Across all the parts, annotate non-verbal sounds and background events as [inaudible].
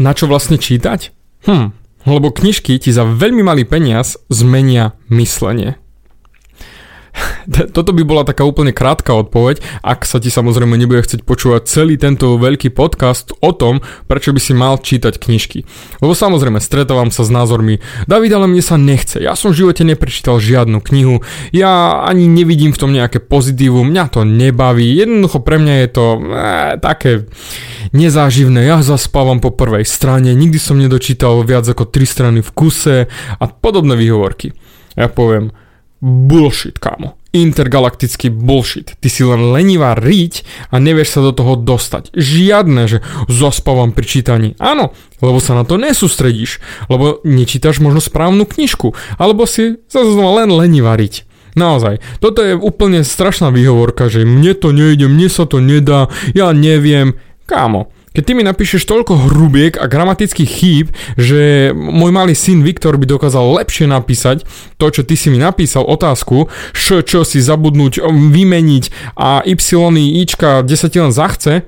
na čo vlastne čítať? Hm, lebo knižky ti za veľmi malý peniaz zmenia myslenie. Toto by bola taká úplne krátka odpoveď, ak sa ti samozrejme nebude chcieť počúvať celý tento veľký podcast o tom, prečo by si mal čítať knižky. Lebo samozrejme stretávam sa s názormi, David, ale mne sa nechce, ja som v živote neprečítal žiadnu knihu, ja ani nevidím v tom nejaké pozitívum, mňa to nebaví, jednoducho pre mňa je to eh, také nezáživné, ja zaspávam po prvej strane, nikdy som nedočítal viac ako 3 strany v kuse a podobné výhovorky. Ja poviem, bullshit, kámo. Intergalaktický bullshit. Ty si len lenivá riť a nevieš sa do toho dostať. Žiadne, že zaspávam pri čítaní. Áno, lebo sa na to nesústredíš, lebo nečítaš možno správnu knižku, alebo si zase len lenivá riť. Naozaj, toto je úplne strašná výhovorka, že mne to nejde, mne sa to nedá, ja neviem. Kámo, keď ty mi napíšeš toľko hrubiek a gramatických chýb, že môj malý syn Viktor by dokázal lepšie napísať to, čo ty si mi napísal, otázku, š, čo si zabudnúť, vymeniť a y, ička, kde sa ti len zachce,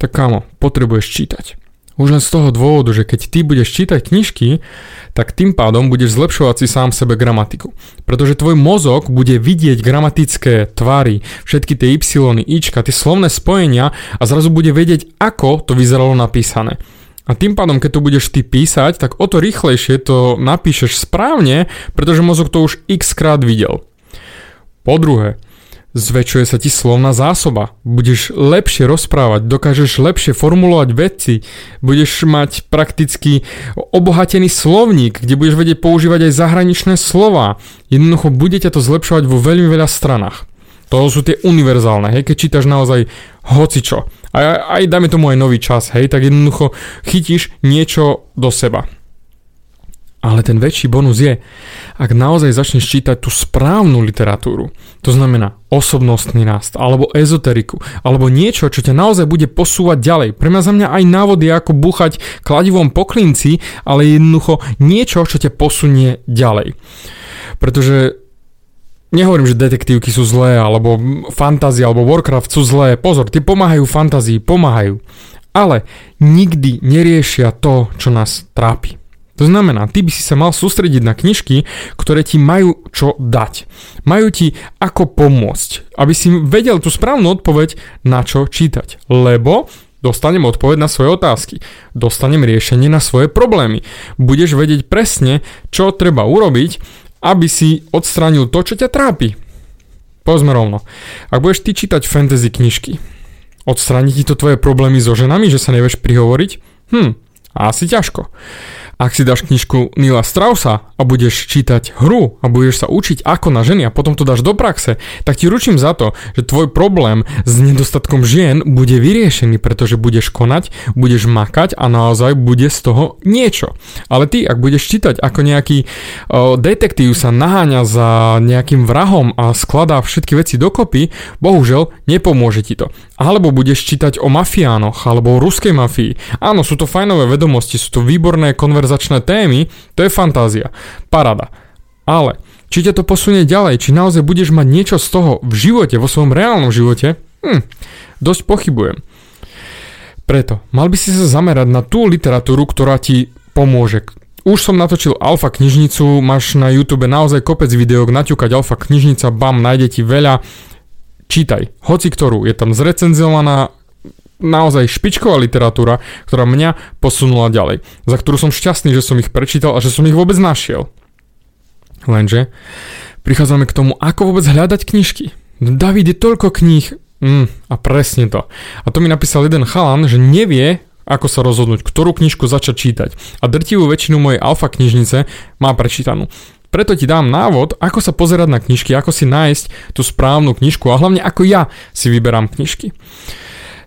tak kámo, potrebuješ čítať. Už len z toho dôvodu, že keď ty budeš čítať knižky, tak tým pádom budeš zlepšovať si sám sebe gramatiku. Pretože tvoj mozog bude vidieť gramatické tvary, všetky tie y, ička, tie slovné spojenia a zrazu bude vedieť, ako to vyzeralo napísané. A tým pádom, keď to budeš ty písať, tak o to rýchlejšie to napíšeš správne, pretože mozog to už x krát videl. Po druhé, Zväčšuje sa ti slovná zásoba, budeš lepšie rozprávať, dokážeš lepšie formulovať veci, budeš mať prakticky obohatený slovník, kde budeš vedieť používať aj zahraničné slova. Jednoducho bude ťa to zlepšovať vo veľmi veľa stranách. To sú tie univerzálne, hej, keď čítaš naozaj hocičo. A aj dajme tomu aj nový čas, hej, tak jednoducho chytíš niečo do seba. Ale ten väčší bonus je, ak naozaj začneš čítať tú správnu literatúru, to znamená osobnostný rast, alebo ezoteriku, alebo niečo, čo ťa naozaj bude posúvať ďalej. Pre mňa za mňa aj návod je ako búchať kladivom po klinci, ale jednoducho niečo, čo ťa posunie ďalej. Pretože Nehovorím, že detektívky sú zlé, alebo fantázia, alebo Warcraft sú zlé. Pozor, tie pomáhajú fantázii, pomáhajú. Ale nikdy neriešia to, čo nás trápi. To znamená, ty by si sa mal sústrediť na knižky, ktoré ti majú čo dať. Majú ti ako pomôcť, aby si vedel tú správnu odpoveď, na čo čítať. Lebo dostanem odpoveď na svoje otázky, dostanem riešenie na svoje problémy. Budeš vedieť presne, čo treba urobiť, aby si odstránil to, čo ťa trápi. Povedzme rovno. Ak budeš ty čítať fantasy knižky, odstráni ti to tvoje problémy so ženami, že sa nevieš prihovoriť? Hm, asi ťažko. Ak si dáš knižku Nila Strausa a budeš čítať hru a budeš sa učiť ako na ženy a potom to dáš do praxe, tak ti ručím za to, že tvoj problém s nedostatkom žien bude vyriešený, pretože budeš konať, budeš makať a naozaj bude z toho niečo. Ale ty, ak budeš čítať ako nejaký o, detektív sa naháňa za nejakým vrahom a skladá všetky veci dokopy, bohužel nepomôže ti to. Alebo budeš čítať o mafiánoch alebo o ruskej mafii. Áno, sú to fajnové vedomosti, sú to výborné konverzácie konverzačné témy, to je fantázia. Parada. Ale či ťa to posunie ďalej, či naozaj budeš mať niečo z toho v živote, vo svojom reálnom živote, hm, dosť pochybujem. Preto, mal by si sa zamerať na tú literatúru, ktorá ti pomôže. Už som natočil Alfa knižnicu, máš na YouTube naozaj kopec videok, naťukať Alfa knižnica, bam, nájde ti veľa. Čítaj, hoci ktorú, je tam zrecenzovaná, naozaj špičková literatúra, ktorá mňa posunula ďalej, za ktorú som šťastný, že som ich prečítal a že som ich vôbec našiel. Lenže prichádzame k tomu, ako vôbec hľadať knižky. David, je toľko kníh. Mm, a presne to. A to mi napísal jeden chalan, že nevie, ako sa rozhodnúť, ktorú knižku začať čítať. A drtivú väčšinu mojej alfa knižnice má prečítanú. Preto ti dám návod, ako sa pozerať na knižky, ako si nájsť tú správnu knižku a hlavne ako ja si vyberám knižky.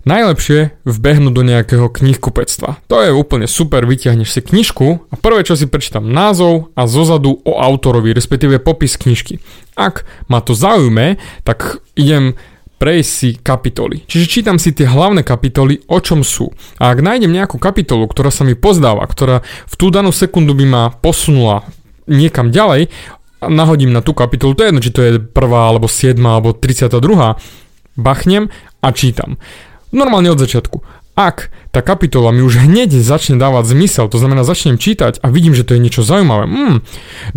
Najlepšie vbehnúť do nejakého knihkupectva. To je úplne super, vyťahneš si knižku a prvé čo si prečítam názov a zozadu o autorovi, respektíve popis knižky. Ak ma to zaujme, tak idem prejsť si kapitoly. Čiže čítam si tie hlavné kapitoly, o čom sú. A ak nájdem nejakú kapitolu, ktorá sa mi pozdáva, ktorá v tú danú sekundu by ma posunula niekam ďalej, nahodím na tú kapitolu, to je jedno, či to je prvá, alebo siedma, alebo 32. Bachnem a čítam. Normálne od začiatku. Ak tá kapitola mi už hneď začne dávať zmysel, to znamená začnem čítať a vidím, že to je niečo zaujímavé, mm,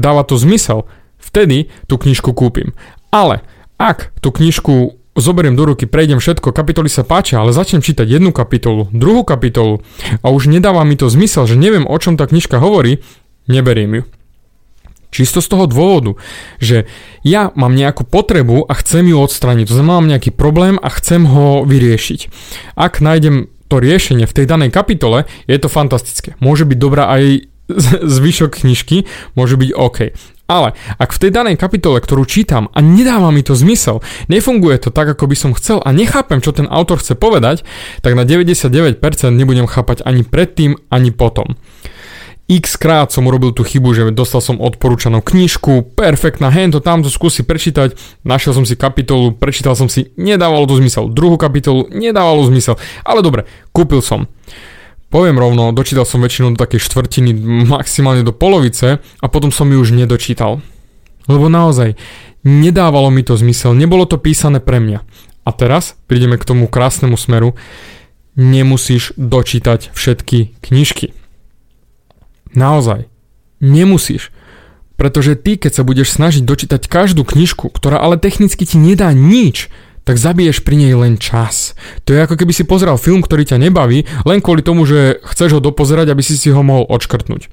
dáva to zmysel, vtedy tú knižku kúpim. Ale ak tú knižku zoberiem do ruky, prejdem všetko, kapitoly sa páčia, ale začnem čítať jednu kapitolu, druhú kapitolu a už nedáva mi to zmysel, že neviem, o čom tá knižka hovorí, neberiem ju. Čisto z toho dôvodu, že ja mám nejakú potrebu a chcem ju odstrániť. To znamená, mám nejaký problém a chcem ho vyriešiť. Ak nájdem to riešenie v tej danej kapitole, je to fantastické. Môže byť dobrá aj [laughs] zvyšok knižky, môže byť OK. Ale ak v tej danej kapitole, ktorú čítam a nedáva mi to zmysel, nefunguje to tak, ako by som chcel a nechápem, čo ten autor chce povedať, tak na 99% nebudem chápať ani predtým, ani potom x krát som urobil tú chybu, že dostal som odporúčanú knižku, perfektná, hen to tamto skúsi prečítať, našiel som si kapitolu, prečítal som si, nedávalo to zmysel, druhú kapitolu, nedávalo zmysel, ale dobre, kúpil som. Poviem rovno, dočítal som väčšinou do takej štvrtiny, maximálne do polovice a potom som ju už nedočítal. Lebo naozaj, nedávalo mi to zmysel, nebolo to písané pre mňa. A teraz prídeme k tomu krásnemu smeru, nemusíš dočítať všetky knižky. Naozaj. Nemusíš. Pretože ty, keď sa budeš snažiť dočítať každú knižku, ktorá ale technicky ti nedá nič, tak zabiješ pri nej len čas. To je ako keby si pozeral film, ktorý ťa nebaví, len kvôli tomu, že chceš ho dopozerať, aby si si ho mohol odškrtnúť.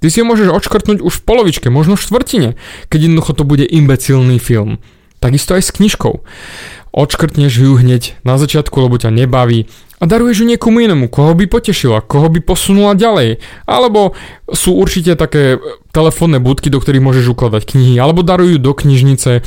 Ty si ho môžeš odškrtnúť už v polovičke, možno v štvrtine, keď jednoducho to bude imbecilný film. Takisto aj s knižkou. Odškrtneš ju hneď na začiatku, lebo ťa nebaví a daruješ ju niekomu inému, koho by potešila, koho by posunula ďalej. Alebo sú určite také telefónne budky, do ktorých môžeš ukladať knihy, alebo darujú do knižnice.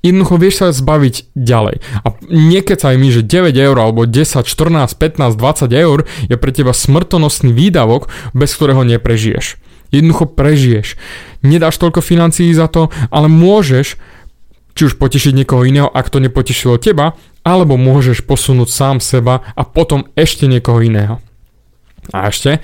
Jednoducho vieš sa zbaviť ďalej. A niekecaj mi, že 9 eur alebo 10, 14, 15, 20 eur je pre teba smrtonosný výdavok, bez ktorého neprežiješ. Jednoducho prežiješ. Nedáš toľko financií za to, ale môžeš či už potešiť niekoho iného, ak to nepotešilo teba, alebo môžeš posunúť sám seba a potom ešte niekoho iného. A ešte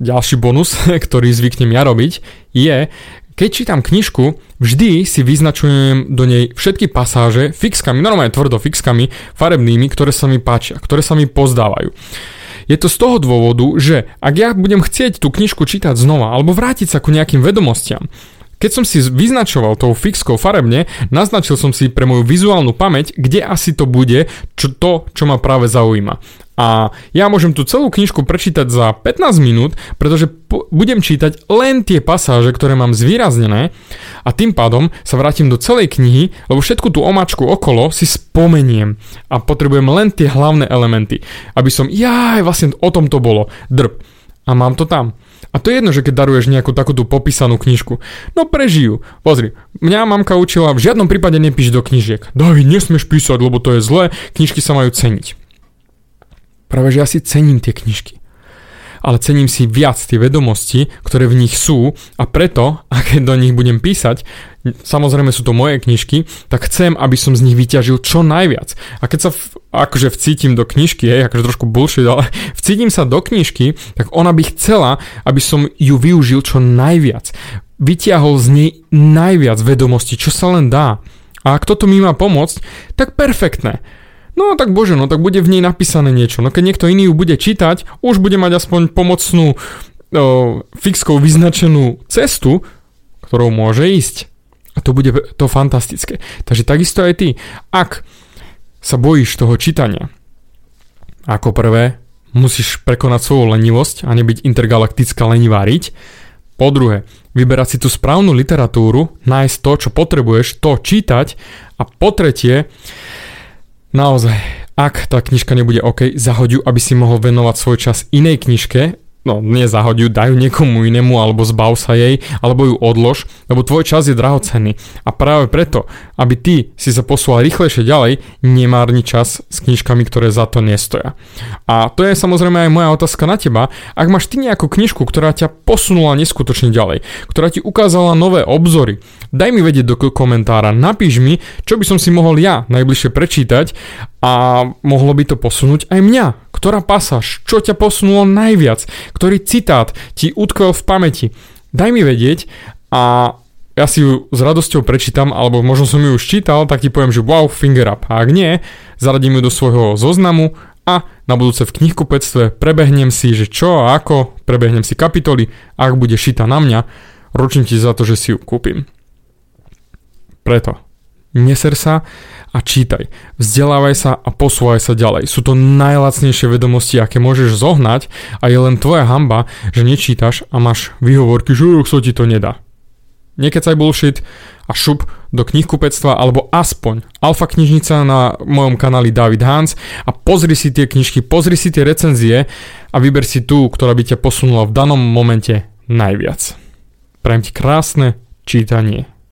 ďalší bonus, [laughs] ktorý zvyknem ja robiť, je, keď čítam knižku, vždy si vyznačujem do nej všetky pasáže fixkami, normálne tvrdo fixkami, farebnými, ktoré sa mi páčia, ktoré sa mi pozdávajú. Je to z toho dôvodu, že ak ja budem chcieť tú knižku čítať znova alebo vrátiť sa ku nejakým vedomostiam, keď som si vyznačoval tou fixkou farebne, naznačil som si pre moju vizuálnu pamäť, kde asi to bude, čo to, čo ma práve zaujíma. A ja môžem tú celú knižku prečítať za 15 minút, pretože po- budem čítať len tie pasáže, ktoré mám zvýraznené a tým pádom sa vrátim do celej knihy, lebo všetku tú omáčku okolo si spomeniem a potrebujem len tie hlavné elementy, aby som, jaj, vlastne o tom to bolo, drb. A mám to tam. A to je jedno, že keď daruješ nejakú takúto popísanú knižku. No prežijú. Pozri, mňa mamka učila, v žiadnom prípade nepíš do knižiek. David, nesmieš písať, lebo to je zlé, knižky sa majú ceniť. Práve že ja si cením tie knižky ale cením si viac tie vedomosti, ktoré v nich sú a preto, [laughs] ak do nich budem písať, samozrejme sú to moje knižky, tak chcem, aby som z nich vyťažil čo najviac. A keď sa v, akože vcítim do knižky, hej, akože trošku bullshit, ale [laughs] vcítim sa do knižky, tak ona by chcela, aby som ju využil čo najviac. Vytiahol z nej najviac vedomostí, čo sa len dá. A ak toto mi má pomôcť, tak perfektné. No tak bože, no tak bude v nej napísané niečo. No keď niekto iný ju bude čítať, už bude mať aspoň pomocnú o, fixkou vyznačenú cestu, ktorou môže ísť. A to bude to fantastické. Takže takisto aj ty. Ak sa bojíš toho čítania, ako prvé, musíš prekonať svoju lenivosť a nebyť intergalaktická lenivá riť. Po druhé, vyberať si tú správnu literatúru, nájsť to, čo potrebuješ, to čítať. A po tretie, naozaj, ak tá knižka nebude OK, zahoď ju, aby si mohol venovať svoj čas inej knižke, no nie zahoď ju, daj ju niekomu inému, alebo zbav sa jej, alebo ju odlož, lebo tvoj čas je drahocenný. A práve preto, aby ty si sa posúval rýchlejšie ďalej, nemárni čas s knižkami, ktoré za to nestoja. A to je samozrejme aj moja otázka na teba. Ak máš ty nejakú knižku, ktorá ťa posunula neskutočne ďalej, ktorá ti ukázala nové obzory, daj mi vedieť do komentára, napíš mi, čo by som si mohol ja najbližšie prečítať a mohlo by to posunúť aj mňa ktorá pasáž, čo ťa posunulo najviac, ktorý citát ti utkvel v pamäti. Daj mi vedieť a ja si ju s radosťou prečítam, alebo možno som ju už čítal, tak ti poviem, že wow, finger up. A ak nie, zaradím ju do svojho zoznamu a na budúce v knihkupectve, prebehnem si, že čo a ako, prebehnem si kapitoly, ak bude šita na mňa, ručím ti za to, že si ju kúpim. Preto, neser sa a čítaj. Vzdelávaj sa a posúvaj sa ďalej. Sú to najlacnejšie vedomosti, aké môžeš zohnať a je len tvoja hamba, že nečítaš a máš výhovorky, že sa ti to nedá. Nekecaj bullshit a šup do knihkupectva alebo aspoň Alfa knižnica na mojom kanáli David Hans a pozri si tie knižky, pozri si tie recenzie a vyber si tú, ktorá by ťa posunula v danom momente najviac. Prajem ti krásne čítanie.